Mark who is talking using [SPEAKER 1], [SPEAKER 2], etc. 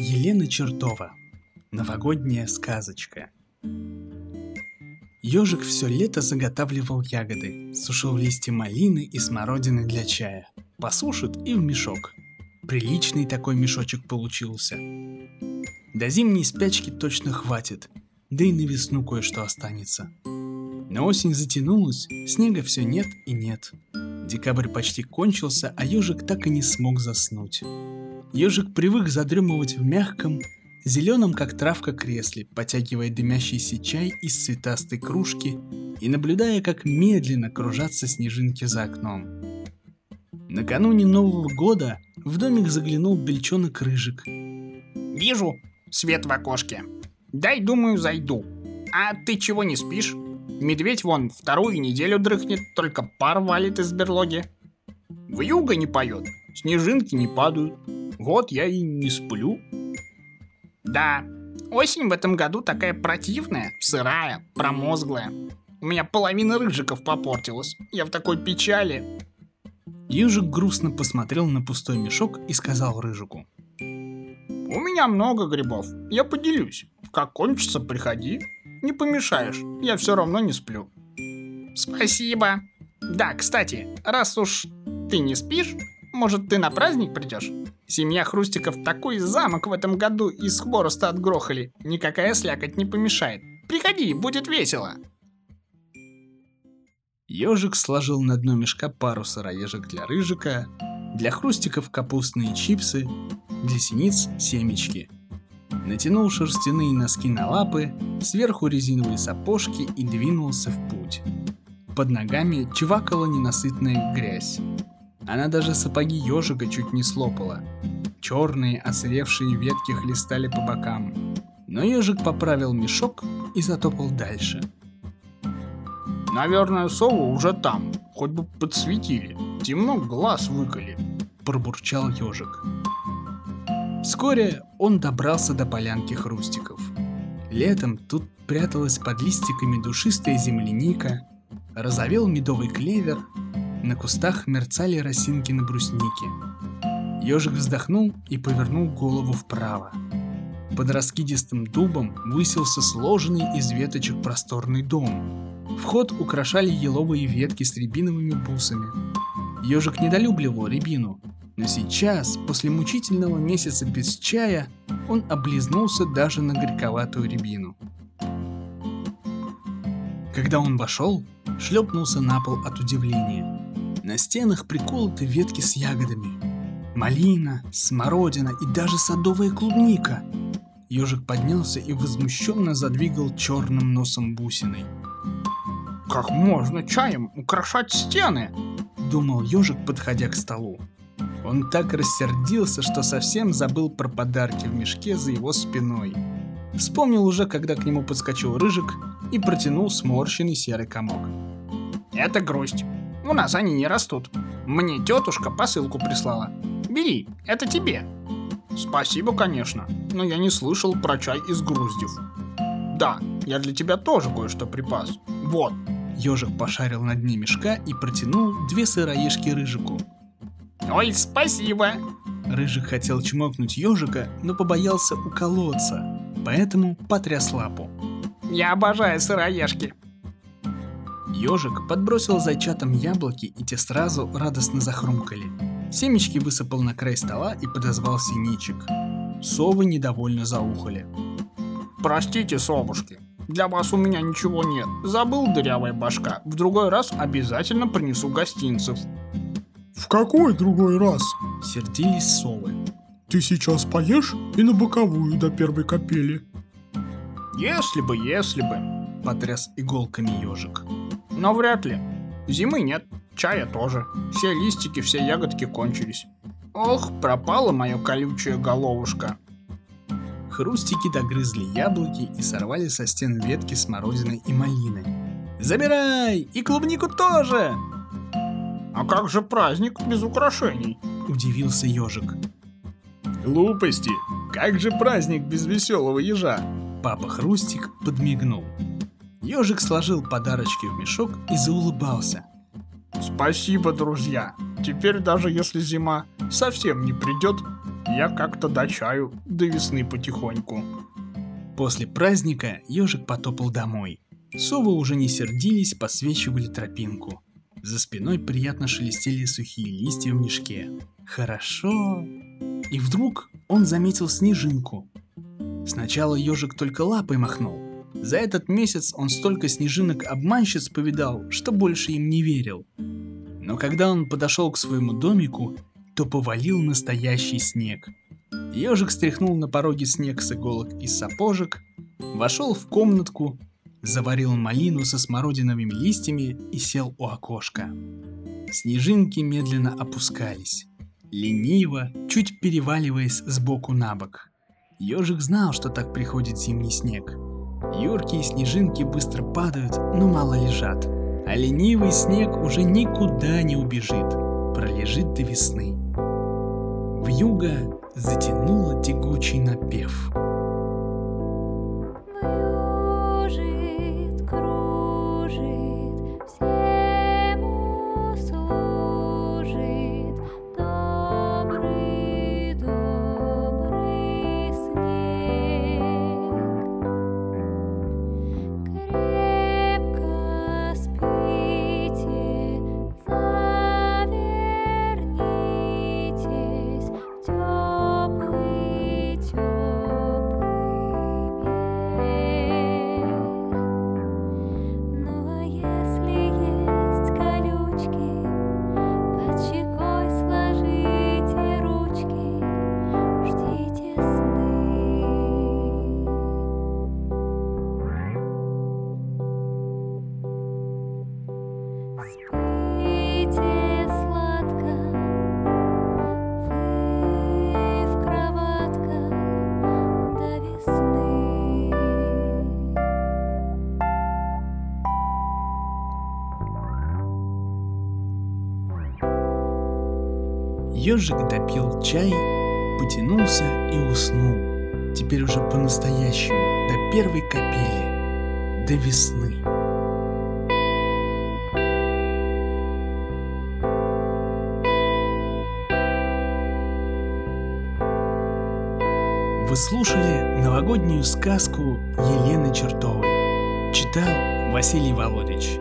[SPEAKER 1] Елена Чертова. Новогодняя сказочка. Ежик все лето заготавливал ягоды, сушил листья малины и смородины для чая. Посушит и в мешок. Приличный такой мешочек получился. До зимней спячки точно хватит, да и на весну кое-что останется. Но осень затянулась, снега все нет и нет. Декабрь почти кончился, а ежик так и не смог заснуть. Ежик привык задремывать в мягком, зеленом как травка кресле, потягивая дымящийся чай из цветастой кружки и наблюдая, как медленно кружатся снежинки за окном. Накануне Нового года в домик заглянул бельчонок Рыжик.
[SPEAKER 2] Вижу свет в окошке. Дай, думаю, зайду. А ты чего не спишь? Медведь вон вторую неделю дрыхнет, только пар валит из берлоги. В юго не поет, снежинки не падают. Вот я и не сплю. Да, осень в этом году такая противная, сырая, промозглая. У меня половина рыжиков попортилась. Я в такой печали.
[SPEAKER 1] Ежик грустно посмотрел на пустой мешок и сказал Рыжику.
[SPEAKER 2] У меня много грибов. Я поделюсь. Как кончится, приходи. Не помешаешь. Я все равно не сплю. Спасибо. Да, кстати, раз уж ты не спишь, может, ты на праздник придешь? Семья Хрустиков такой замок в этом году из хвороста отгрохали. Никакая слякоть не помешает. Приходи, будет весело.
[SPEAKER 1] Ежик сложил на дно мешка пару сыроежек для рыжика, для хрустиков капустные чипсы, для синиц семечки. Натянул шерстяные носки на лапы, сверху резиновые сапожки и двинулся в путь. Под ногами чвакала ненасытная грязь. Она даже сапоги ежика чуть не слопала. Черные осыревшие ветки хлестали по бокам. Но ежик поправил мешок и затопал дальше.
[SPEAKER 2] Наверное, совы уже там, хоть бы подсветили. Темно глаз выколи.
[SPEAKER 1] Пробурчал ежик. Вскоре он добрался до полянки хрустиков. Летом тут пряталась под листиками душистая земляника, разовел медовый клевер, на кустах мерцали росинки на бруснике. Ежик вздохнул и повернул голову вправо. Под раскидистым дубом высился сложенный из веточек просторный дом. Вход украшали еловые ветки с рябиновыми бусами. Ежик недолюбливал рябину, но сейчас, после мучительного месяца без чая, он облизнулся даже на горьковатую рябину. Когда он вошел, шлепнулся на пол от удивления. На стенах приколоты ветки с ягодами. Малина, смородина и даже садовая клубника. Ежик поднялся и возмущенно задвигал черным носом бусиной.
[SPEAKER 2] Как можно чаем украшать стены?
[SPEAKER 1] Думал ежик, подходя к столу. Он так рассердился, что совсем забыл про подарки в мешке за его спиной. Вспомнил уже, когда к нему подскочил рыжик и протянул сморщенный серый комок.
[SPEAKER 2] Это грусть. У нас они не растут. Мне тетушка посылку прислала. Бери, это тебе. Спасибо, конечно, но я не слышал про чай из груздев. Да, я для тебя тоже кое-что припас. Вот.
[SPEAKER 1] Ежик пошарил на дне мешка и протянул две сыроежки рыжику.
[SPEAKER 2] Ой, спасибо.
[SPEAKER 1] Рыжик хотел чмокнуть ежика, но побоялся уколоться, поэтому потряс лапу.
[SPEAKER 2] Я обожаю сыроежки.
[SPEAKER 1] Ежик подбросил зайчатам яблоки, и те сразу радостно захрумкали. Семечки высыпал на край стола и подозвал синичек. Совы недовольно заухали.
[SPEAKER 2] Простите, совушки, для вас у меня ничего нет. Забыл дырявая башка. В другой раз обязательно принесу гостинцев.
[SPEAKER 3] В какой другой раз?
[SPEAKER 1] Сердились совы.
[SPEAKER 3] Ты сейчас поешь и на боковую до первой капели.
[SPEAKER 2] Если бы, если бы,
[SPEAKER 1] потряс иголками ежик.
[SPEAKER 2] Но вряд ли. Зимы нет, чая тоже. Все листики, все ягодки кончились. Ох, пропала моя колючая головушка.
[SPEAKER 1] Хрустики догрызли яблоки и сорвали со стен ветки смородины и малины. «Забирай! И клубнику тоже!»
[SPEAKER 2] «А как же праздник без украшений?»
[SPEAKER 1] – удивился ежик.
[SPEAKER 2] «Глупости! Как же праздник без веселого ежа?»
[SPEAKER 1] Папа Хрустик подмигнул. Ежик сложил подарочки в мешок и заулыбался.
[SPEAKER 2] Спасибо, друзья. Теперь даже если зима совсем не придет, Я как-то до чаю до весны потихоньку.
[SPEAKER 1] После праздника ежик потопал домой. Совы уже не сердились, посвечивали тропинку. За спиной приятно шелестели сухие листья в мешке. Хорошо. И вдруг он заметил снежинку. Сначала ежик только лапой махнул. За этот месяц он столько снежинок-обманщиц повидал, что больше им не верил. Но когда он подошел к своему домику, то повалил настоящий снег. Ежик стряхнул на пороге снег с иголок и сапожек, вошел в комнатку, заварил малину со смородиновыми листьями и сел у окошка. Снежинки медленно опускались, лениво, чуть переваливаясь с боку на бок. Ежик знал, что так приходит зимний снег. Юркие снежинки быстро падают, но мало лежат. А ленивый снег уже никуда не убежит, пролежит до весны. В юго затянуло тягучий напев – Ежик допил чай, потянулся и уснул. Теперь уже по-настоящему, до первой капели, до весны. Вы слушали новогоднюю сказку Елены Чертовой. Читал Василий Володич.